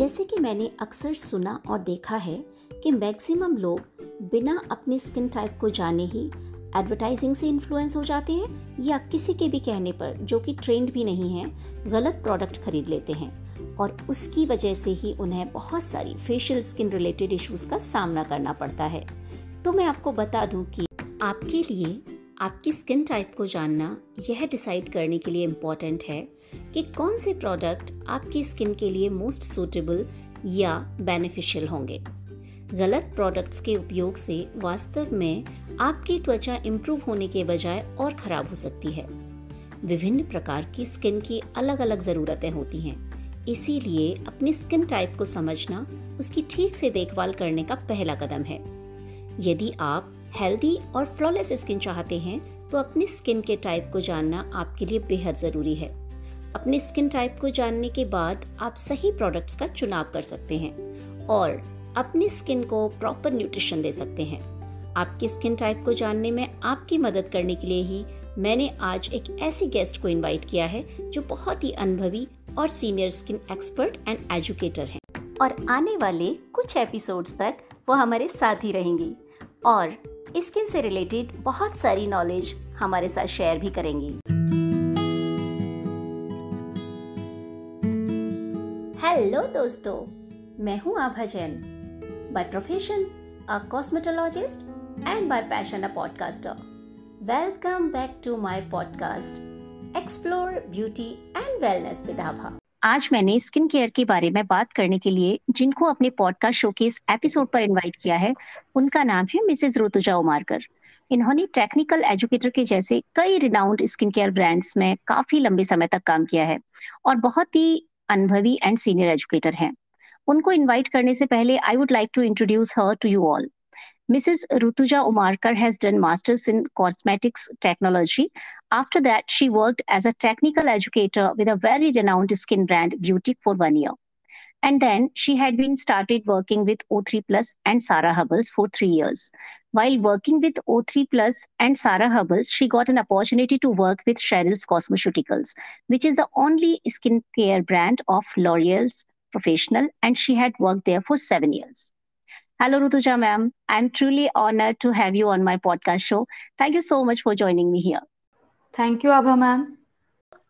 जैसे कि मैंने अक्सर सुना और देखा है कि मैक्सिमम लोग बिना अपने स्किन टाइप को जाने ही एडवर्टाइजिंग से इन्फ्लुएंस हो जाते हैं या किसी के भी कहने पर, जो कि ट्रेंड भी नहीं है, गलत प्रोडक्ट खरीद लेते हैं। और उसकी वजह से ही उन्हें बहुत सारी फेशियल स्किन रिलेटेड इश्यूज़ का सामना करना पड़ता है। तो मैं आपको बता दूँ कि आपके लिए आपकी स्किन टाइप को जानना, यह डिसाइड करने के लिए इंपॉर्टेंट है कि कौन से प्रोडक्ट आपकी स्किन के लिए मोस्ट सूटेबल या बेनिफिशियल होंगे। गलत प्रोडक्ट्स के उपयोग से वास्तव में आपकी त्वचा इम्प्रूव होने के बजाय और खराब हो सकती है। विभिन्न प्रकार की स्किन की अलग अलग ज़रूरतें होती हैं। इसीलिए अपनी स्किन टाइप को समझना, उसकी ठीक से देखभाल करने का पहला कदम है। यदि आप हेल्दी और फ्लॉलेस स्किन चाहते हैं तो अपनी स्किन के टाइप को जानना आपके लिए बेहद ज़रूरी है। अपने स्किन टाइप को जानने के बाद आप सही प्रोडक्ट्स का चुनाव कर सकते हैं और अपनी स्किन को प्रॉपर न्यूट्रिशन दे सकते हैं। आपकी स्किन टाइप को जानने में आपकी मदद करने के लिए ही मैंने आज एक ऐसी गेस्ट को इनवाइट किया है, जो बहुत ही अनुभवी और senior skin expert and educator हैं। और आने वाले कुछ एपिसोड्स तक वो हमारे साथ ही रहेंगी। और स्किन से रिलेटेड बहुत सारी नॉलेज हमारे साथ शेयर भी करेंगी। हेलो दोस्तों, मैं हूँ Abha Jain by profession a cosmetologist and by passion a podcaster welcome back to my podcast explore beauty and wellness with Abha आज मैंने स्किन केयर के बारे में बात करने के लिए जिनको अपने पॉडकास्ट शो के इस एपिसोड पर इनवाइट किया है, उनका नाम है मिसेज ऋतुजा उमारकर इन्होंने टेक्निकल एजुकेटर के जैसे कई रिनाउंड स्किन केयर ब्रांड्स में काफ़ी लंबे समय तक काम किया है और बहुत ही अनुभवी एंड सीनियर एजुकेटर हैं। उनको इनवाइट करने से पहले I would like to introduce her to you all Mrs. Rutuja Umarkar has done masters in cosmetics technology. After that, she worked as a technical educator with a very renowned skin brand, Beauty, for one year. And then she had been started working with O3 Plus and Sarah Hubbles for three years. While working with O3 Plus and Sarah Hubbles, she got an opportunity to work with Cheryl's Cosmeceuticals, which is the only skincare brand of L'Oreal's professional, and she had worked there for seven years. Hello, Rutuja ma'am. I'm truly honored to have you on my podcast show. Thank you so much for joining me here. Thank you, Abha ma'am.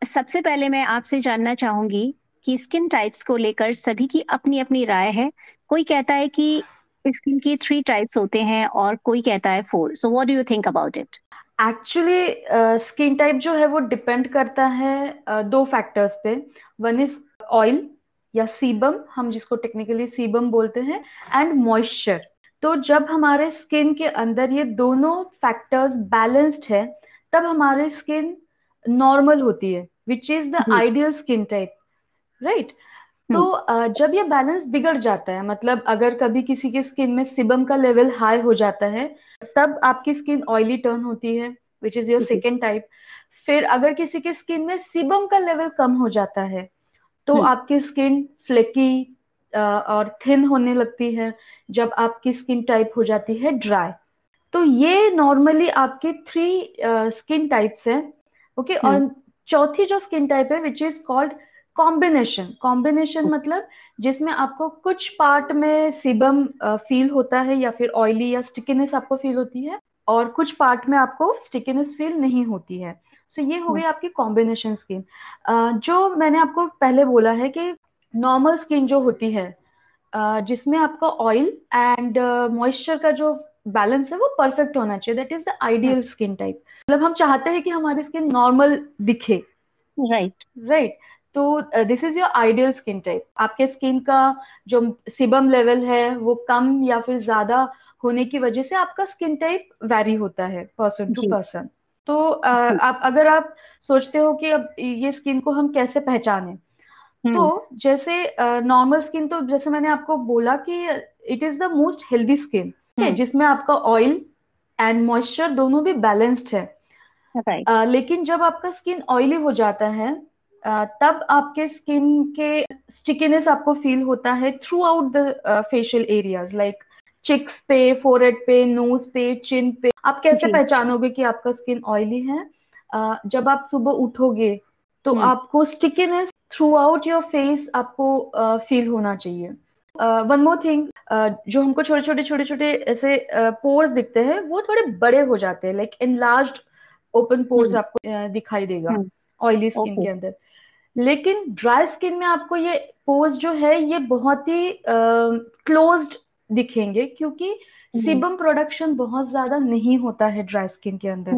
सबसे पहले मैं आपसे जानना चाहूँगी कि skin types को लेकर सभी की अपनी अपनी राय है कोई कहता है कि स्किन की थ्री टाइप्स होते हैं और कोई कहता है four so what do you think about it actually skin type जो है वो डिपेंड करता है uh, दो फैक्टर्स पे वन इज़ ऑयल या सीबम हम जिसको टेक्निकली सीबम बोलते हैं एंड मॉइस्चर तो जब हमारे स्किन के अंदर ये दोनों फैक्टर्स बैलेंस्ड है तब हमारे स्किन नॉर्मल होती है which is the ideal skin type right तो। जब ये बैलेंस बिगड़ जाता है मतलब अगर कभी किसी के स्किन में सिबम का लेवल हाई हो जाता है तब आपकी स्किन ऑयली टर्न होती है which is your second type फिर अगर किसी के स्किन में सिबम का लेवल कम हो जाता है तो हम्म। आपकी स्किन फ्लेकी और थिन होने लगती है जब आपकी स्किन टाइप हो जाती है ड्राई तो ये नॉर्मली आपके थ्री स्किन टाइप्स है ओके और हम्म। चौथी जो स्किन टाइप है which is called combination combination मतलब जिसमें आपको कुछ पार्ट में सिबम फील होता है या फिर ऑयली या स्टिकीनेस आपको फील होती है और कुछ पार्ट में आपको स्टिकीनेस फील नहीं होती है। सो so, ये हो गई आपकी कॉम्बिनेशन स्किन जो मैंने आपको पहले बोला है कि नॉर्मल स्किन जो होती है जिसमें आपका ऑयल एंड मॉइस्चर का जो बैलेंस है वो परफेक्ट होना चाहिए. That is the ideal skin type मतलब हम चाहते हैं कि हमारी स्किन नॉर्मल दिखे। राइट राइट तो this is your ideal skin type आपके स्किन का जो सिबम लेवल है वो कम या फिर ज़्यादा होने की वजह से आपका स्किन टाइप वेरी होता है पर्सन टू पर्सन तो आप अगर आप सोचते हो कि अब ये स्किन को हम कैसे पहचाने? तो। जैसे नॉर्मल स्किन तो जैसे मैंने आपको बोला कि it is the most healthy skin जिसमें आपका ऑयल एंड मॉइस्चर दोनों भी बैलेंस्ड है। right. uh, लेकिन जब आपका स्किन ऑयली हो जाता है uh, तब आपके स्किन के स्टिकीनेस आपको फील होता है throughout the facial areas like cheeks पे फोरहेड पे नोज़ पे चिन पे आप कैसे पहचानोगे कि आपका स्किन ऑयली है uh, जब आप सुबह उठोगे तो हम्म। आपको stickiness throughout your face आपको फील uh, होना चाहिए वन मोर थिंग जो हमको छोटे छोटे छोटे छोटे ऐसे पोर्स uh, दिखते हैं वो थोड़े बड़े हो जाते हैं लाइक लार्ज ओपन पोर्स आपको uh, दिखाई देगा ऑयली hmm. Skin okay. के अंदर लेकिन ड्राई स्किन में आपको ये पोर्स जो है ये बहुत ही क्लोज्ड uh, दिखेंगे क्योंकि सीबम hmm. प्रोडक्शन बहुत ज़्यादा नहीं होता है ड्राई स्किन के अंदर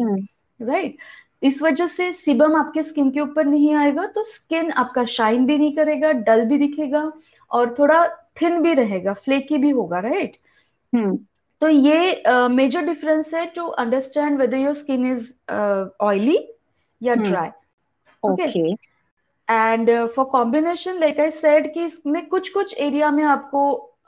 राइट right? इस वजह से सीबम आपके स्किन के ऊपर नहीं आएगा तो स्किन आपका शाइन भी नहीं करेगा डल भी दिखेगा और थोड़ा थिन भी रहेगा फ्लेकी भी होगा राइट हम्म। तो ये मेजर uh, डिफरेंस है to understand whether your skin is oily या dry okay and for combination like I said कि इसमें कुछ कुछ एरिया में आपको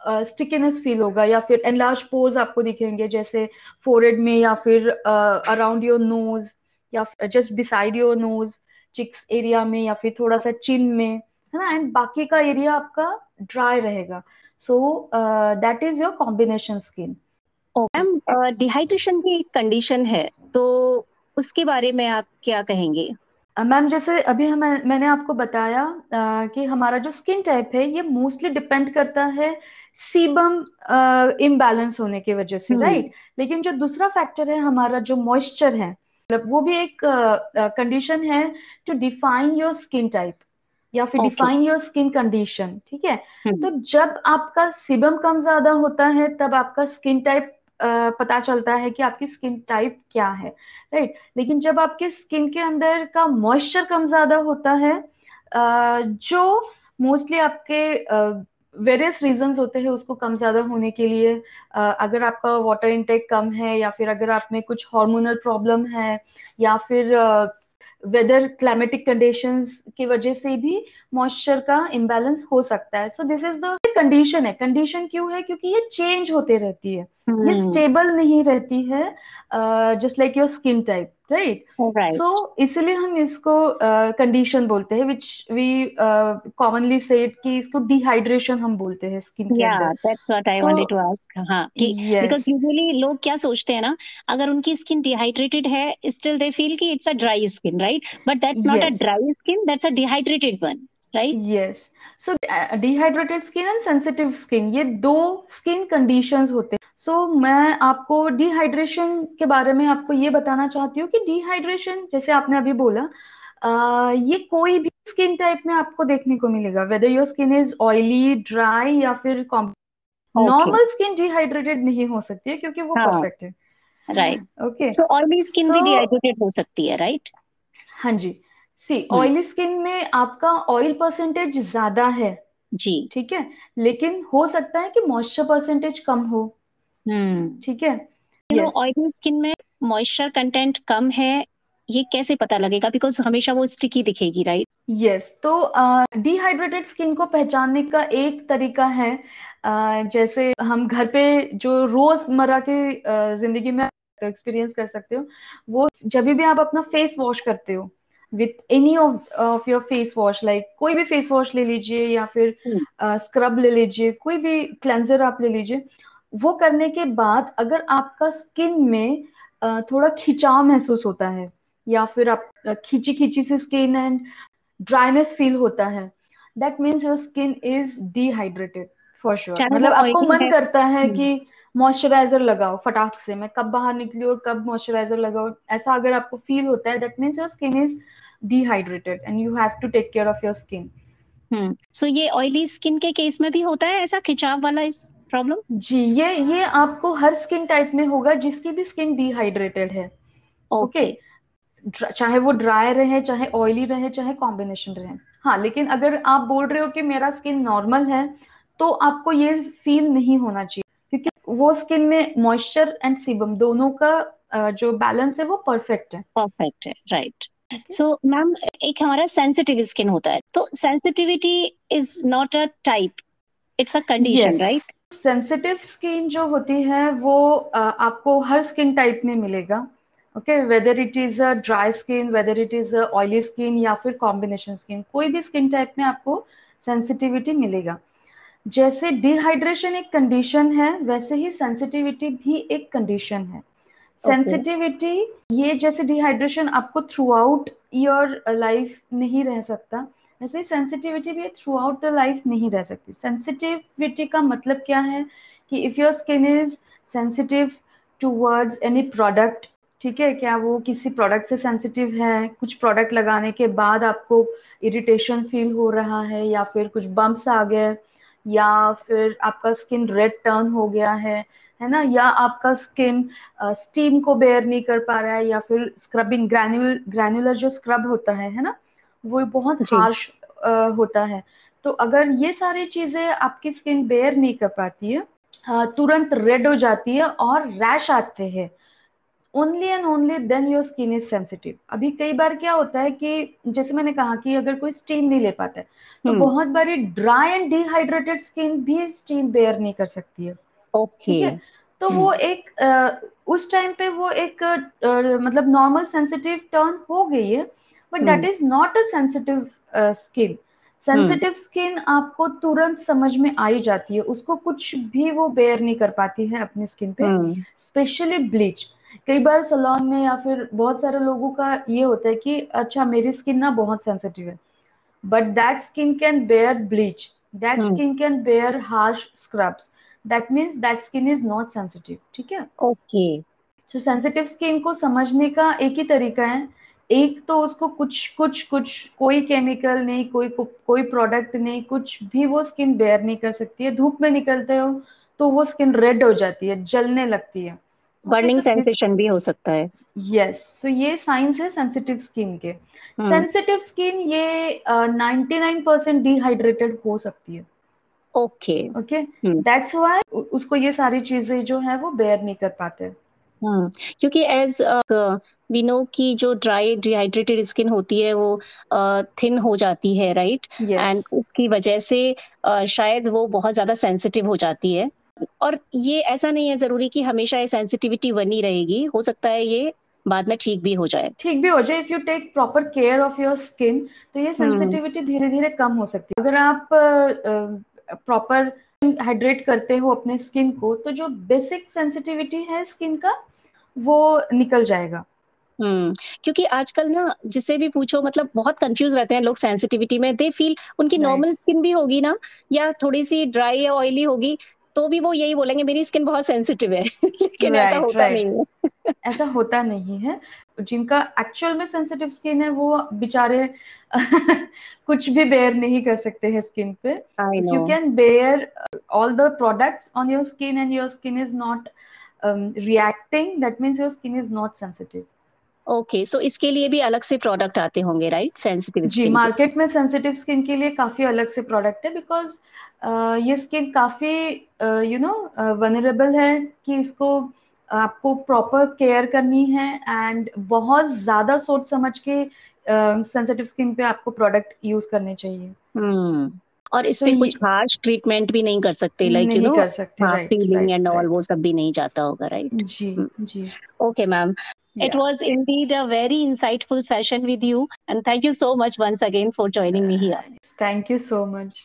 स्टिकीनेस फील होगा या फिर एनलार्ज पोर्स आपको दिखेंगे जैसे फोरहेड में या फिर अराउंड योर नोज़ या just beside your nose cheeks area में या फिर थोड़ा सा चिन में है ना? एंड बाकी का एरिया आपका ड्राई रहेगा। So that is your combination skin ma'am dehydration की एक कंडीशन है तो उसके बारे में आप क्या कहेंगे? मैम जैसे अभी हम मैंने आपको बताया uh, कि हमारा जो स्किन टाइप है ये मोस्टली डिपेंड करता है सीबम इम्बैलेंस uh, होने की वजह से राइट लेकिन जो दूसरा फैक्टर है हमारा जो मॉइस्चर है मतलब वो भी एक कंडीशन uh, है to define your skin type या फिर डिफाइन योर स्किन कंडीशन ठीक है hmm. तो जब आपका सिबम कम ज़्यादा होता है तब आपका स्किन टाइप Uh, पता चलता है कि आपकी स्किन टाइप क्या है राइट right? लेकिन जब आपके स्किन के अंदर का मॉइस्चर कम ज़्यादा होता है uh, जो मोस्टली आपके वेरियस रीजन होते हैं उसको कम ज़्यादा होने के लिए। अगर आपका वाटर इनटेक कम है या फिर अगर आप में कुछ हार्मोनल प्रॉब्लम है या फिर वेदर क्लाइमेटिक कंडीशन की वजह से भी मॉइस्चर का इम्बेलेंस हो सकता है। So this is the condition है। कंडीशन क्यों है? क्योंकि ये चेंज होते रहती है. ये स्टेबल नहीं रहती है just like your skin type right so इसलिए हम इसको कंडीशन uh, बोलते हैं विच वी कॉमनली से कि इसको डिहाइड्रेशन हम बोलते हैं स्किन के अंदर। That's what I wanted to ask हाँ बिकॉज़ यूजुअली लोग क्या सोचते हैं ना अगर उनकी स्किन डिहाइड्रेटेड है स्टिल दे फील कि it's a dry skin right but that's not a dry skin that's a dehydrated one right yes so dehydrated skin and sensitive skin ये दो स्किन कंडीशंस होते हैं। सो so, मैं आपको dehydration के बारे में आपको ये बताना चाहती हूँ कि डिहाइड्रेशन जैसे आपने अभी बोला आ, ये कोई भी स्किन टाइप में आपको देखने को मिलेगा whether your skin is oily dry या फिर नॉर्मल स्किन डिहाइड्रेटेड नहीं हो सकती है क्योंकि वो परफेक्ट हाँ. है। Right okay so oily skin भी डिहाइड्रेटेड हो सकती है राइट right? हाँ जी। सी ऑयली स्किन में आपका ऑयल परसेंटेज ज़्यादा है। जी। ठीक है? लेकिन हो सकता है कि मॉइस्चर परसेंटेज कम हो। हम्म। ठीक है? ऑयली स्किन में मॉइस्चर कंटेंट कम है ये कैसे पता लगेगा? बिकॉज़ हमेशा वो स्टिकी दिखेगी राइट यस yes, तो डिहाइड्रेटेड uh, स्किन को पहचानने का एक तरीका है uh, जैसे हम घर पे जो रोज़मर्रा के uh, ज़िंदगी में एक्सपीरियंस कर सकते हो वो जब भी आप अपना फेस वॉश करते हो with any of your face wash like कोई भी फेस वॉश ले लीजिए या फिर स्क्रब uh, ले लीजिए कोई भी क्लेंजर आप ले लीजिए वो करने के बाद अगर आपका स्किन में uh, थोड़ा खिंचाव महसूस होता है या फिर आप uh, खींची खींची सी स्किन एंड ड्राइनेस फील होता है that means your skin is dehydrated for sure मतलब आपको मन करता है hmm. कि मॉइस्चराइजर लगाओ फटाक से मैं कब बाहर निकली और कब मॉइस्चराइजर लगाओ। ऐसा अगर आपको फील होता है that means your skin is dehydrated and you have to take care of your skin hmm so ये ऑयली स्किन के केस में भी होता है ऐसा खिंचाव वाला इस प्रॉब्लम जी ये ये आपको हर स्किन टाइप में होगा जिसकी भी स्किन डिहाइड्रेटेड है। Okay okay. okay. चाहे वो ड्राई रहे चाहे ऑयली रहे चाहे कॉम्बिनेशन रहे। हाँ लेकिन अगर आप बोल रहे हो कि मेरा स्किन नॉर्मल है तो आपको ये फील नहीं होना चाहिए। वो स्किन में मॉइस्चर एंड सीबम दोनों का जो बैलेंस है वो परफेक्ट है। परफेक्ट है राइट सो मैम एक हमारा सेंसिटिव स्किन होता है। तो sensitivity is not a type it's a condition right sensitive skin जो होती है वो uh, आपको हर स्किन टाइप में मिलेगा। Okay whether it is a dry skin whether it is a oily skin या फिर कॉम्बिनेशन स्किन कोई भी स्किन टाइप में आपको सेंसिटिविटी मिलेगा। जैसे डिहाइड्रेशन एक कंडीशन है वैसे ही सेंसिटिविटी भी एक कंडीशन है सेंसिटिविटी okay. ये जैसे डिहाइड्रेशन आपको थ्रू आउट योर लाइफ नहीं रह सकता ऐसे ही सेंसिटिविटी भी थ्रू आउट द लाइफ नहीं रह सकती सेंसिटिविटी का मतलब क्या है कि if your skin is sensitive towards any product ठीक है क्या वो किसी प्रोडक्ट से सेंसिटिव है कुछ प्रोडक्ट लगाने के बाद आपको इरिटेशन फील हो रहा है या फिर कुछ बम्प्स आ गए या फिर आपका स्किन रेड टर्न हो गया है है ना? या आपका स्किन स्टीम को बेयर नहीं कर पा रहा है या फिर स्क्रबिंग ग्रैन्युलर ग्रैन्युलर जो स्क्रब होता है है ना? वो बहुत हार्श होता है। तो अगर ये सारी चीज़ें आपकी स्किन बेयर नहीं कर पाती है तुरंत रेड हो जाती है और रैश आते हैं। Only and only then your skin is sensitive अभी कई बार क्या होता है कि जैसे मैंने कहा कि अगर कोई स्टीम नहीं ले पाता है तो hmm. बहुत बारी ड्राई एंड डिहाइड्रेटेड स्किन भी स्टीम बेयर नहीं कर सकती है ओके okay. तो hmm. वो एक आ, उस टाइम पे वो एक आ, मतलब नॉर्मल सेंसिटिव टर्न हो गई है but that is not a sensitive skin sensitive skin आपको तुरंत समझ में आई जाती है उसको कुछ भी वो बेयर नहीं कर पाती है अपनी स्किन पे स्पेशली hmm. ब्लीच कई बार सलोन में या फिर बहुत सारे लोगों का ये होता है कि अच्छा मेरी स्किन ना बहुत सेंसिटिव है. But that skin can bear bleach that skin can bear harsh scrubs that means that skin is not sensitive ठीक है? ओके सो सेंसिटिव स्किन को समझने का एक ही तरीका है। एक तो उसको कुछ कुछ कुछ कोई केमिकल नहीं कोई कोई प्रोडक्ट नहीं कुछ भी वो स्किन बेयर नहीं कर सकती है। धूप में निकलते हो तो वो स्किन रेड हो जाती है जलने लगती है। बर्निंग सेंसेशन भी हो सकता है। यस सो ये साइंस है सेंसिटिव स्किन के। Sensitive hmm. स्किन ये नाइनटी नाइन परसेंट डिहाइड्रेटेड हो सकती है। ओके ओके दैट्स व्हाई उसको ये सारी चीज़ें जो है वो बेयर नहीं कर पाते। हम्म क्योंकि एज वी नो कि जो ड्राई डिहाइड्रेटेड स्किन होती है वो थिन uh, हो जाती है राइट right? And yes. उसकी वजह से uh, शायद वो बहुत ज़्यादा सेंसिटिव हो जाती है। और ये ऐसा नहीं है ज़रूरी कि हमेशा ये सेंसिटिविटी बनी रहेगी। हो सकता है ये बाद में ठीक भी हो जाए। ठीक भी हो जाए। If you take proper care of your skin तो ये सेंसिटिविटी धीरे धीरे कम हो सकती है। अगर आप प्रॉपर uh, हाइड्रेट करते हो अपने स्किन को तो जो बेसिक सेंसिटिविटी है स्किन का वो निकल जाएगा। हम्म क्योंकि आजकल ना जिसे भी पूछो मतलब बहुत कंफ्यूज रहते हैं लोग सेंसिटिविटी में। दे फील उनकी नॉर्मल स्किन भी होगी ना या थोड़ी सी ड्राई या ऑयली होगी तो भी वो यही बोलेंगे मेरी स्किन बहुत सेंसिटिव है। लेकिन right, ऐसा होता right. नहीं है। ऐसा होता नहीं है। जिनका एक्चुअल में सेंसिटिव स्किन है वो बेचारे कुछ भी बेयर नहीं कर सकते हैं स्किन पे। You can bear all the products on your skin and your skin is not reacting that means your skin is not sensitive okay so इसके लिए भी अलग से प्रोडक्ट आते होंगे राइट सेंसिटिव जी मार्केट में सेंसिटिव स्किन के लिए काफ़ी अलग से प्रोडक्ट है बिकॉज़ ये स्किन काफ़ी यू नो वनरेबल है कि इसको आपको प्रॉपर केयर करनी है एंड बहुत ज़्यादा सोच समझ के सेंसिटिव स्किन पे आपको प्रोडक्ट यूज़ करने चाहिए hmm. और इस पे तो कुछ हार्श ट्रीटमेंट भी नहीं कर सकते like you know feeling and all वो सब भी नहीं जाता होगा राइट right? जी hmm. Ji okay ma'am Yeah. It was indeed a very insightful session with you. And thank you so much once again for joining me here. Thank you so much.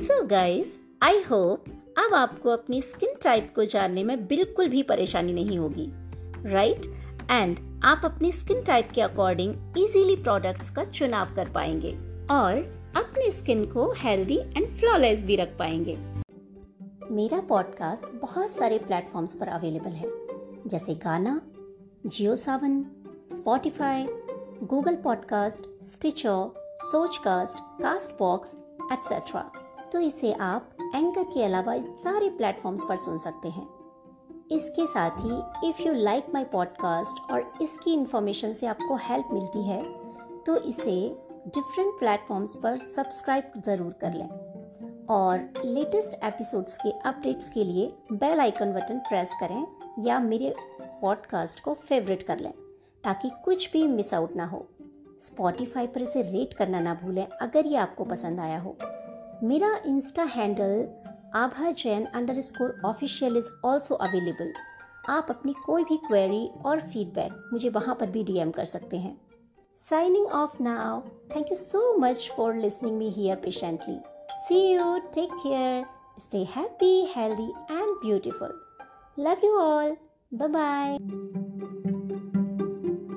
So guys I hope अब आपको अपनी skin type को जानने में बिल्कुल भी परेशानी नहीं होगी राइट right? एंड आप अपनी स्किन टाइप के अकॉर्डिंग इजीली प्रोडक्ट्स का चुनाव कर पाएँगे और अपनी स्किन को हेल्दी एंड फ्लॉलेस भी रख पाएँगे मेरा पॉडकास्ट बहुत सारे प्लेटफॉर्म्स पर अवेलेबल है, जैसे Gaana, Jio Saavn Spotify Google podcast Stitcher Sochcast Castbox etcetera तो इसे आप एंकर के अलावा सारे प्लेटफॉर्म्स पर सुन सकते हैं। इसके साथ ही if you like my podcast और इसकी इन्फॉर्मेशन से आपको हेल्प मिलती है तो इसे डिफरेंट प्लेटफॉर्म्स पर सब्सक्राइब ज़रूर कर लें। और लेटेस्ट एपिसोड्स के अपडेट्स के लिए बेल आइकन बटन प्रेस करें या मेरे पॉडकास्ट को फेवरेट कर लें, ताकि कुछ भी मिस आउट ना हो। स्पॉटिफाई पर इसे रेट करना ना भूलें, अगर ये आपको पसंद आया हो। मेरा insta handle Abha Jain underscore official is also available आप अपनी कोई भी क्वेरी और फीडबैक मुझे वहाँ पर भी डीएम कर सकते हैं. Signing off now thank you so much for listening me here patiently see you take care stay happy healthy and beautiful love you all bye bye